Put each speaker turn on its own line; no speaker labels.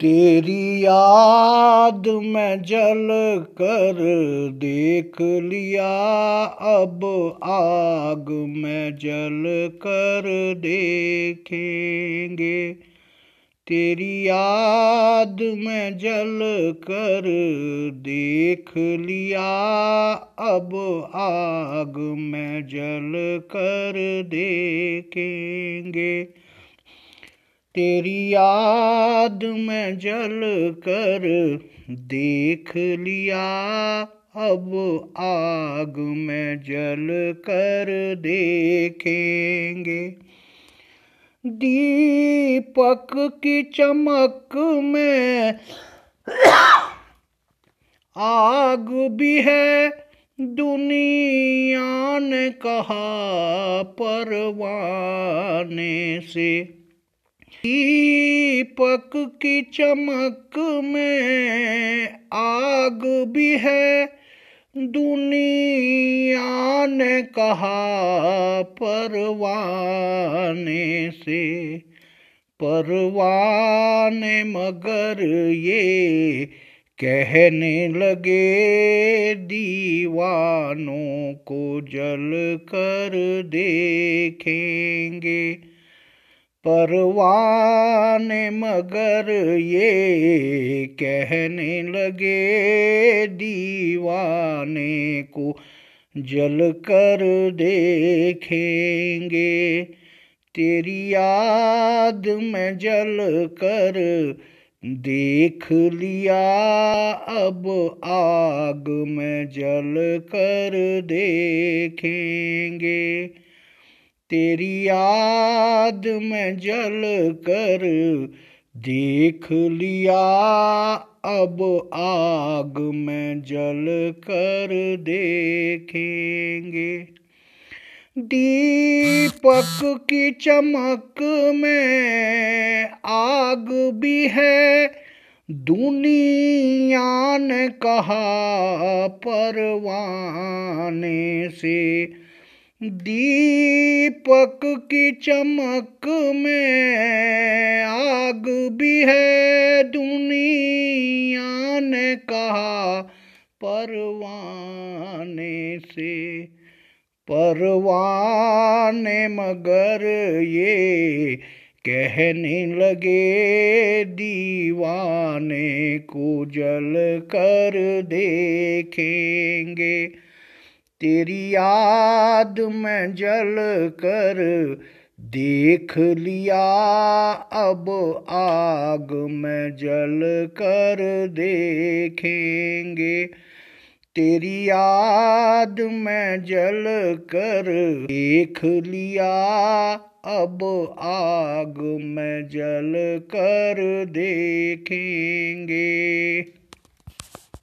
तेरी याद में जल कर देख लिया, अब आग में जल कर देखेंगे। तेरी याद में जल कर देख लिया, अब आग में जल कर देखेंगे। तेरी याद में जल कर देख लिया। अब आग में जल कर देखेंगे। दीपक की चमक में आग भी है, दुनिया ने कहा परवाने से। दीपक की चमक में आग भी है। दुनिया ने कहा परवाने से, परवाने मगर ये कहने लगे, दीवानों को जल कर देखेंगे। परवाने मगर ये कहने लगे, दीवाने को जल कर देखेंगे। तेरी याद में जल कर देख लिया, अब आग में जल कर देखेंगे। तेरी याद में जल कर देख लिया, अब आग में जल कर देखेंगे। दीपक की चमक में आग भी है, दुनिया ने कहा परवाने से। दीपक की चमक में आग भी है, दुनिया ने कहा परवाने से। परवाने मगर ये कहने लगे, दीवाने को जल कर देखेंगे। तेरी याद में जल कर देख लिया, अब आग में जल कर देखेंगे। तेरी याद में जल कर देख लिया, अब आग में जल कर देखेंगे।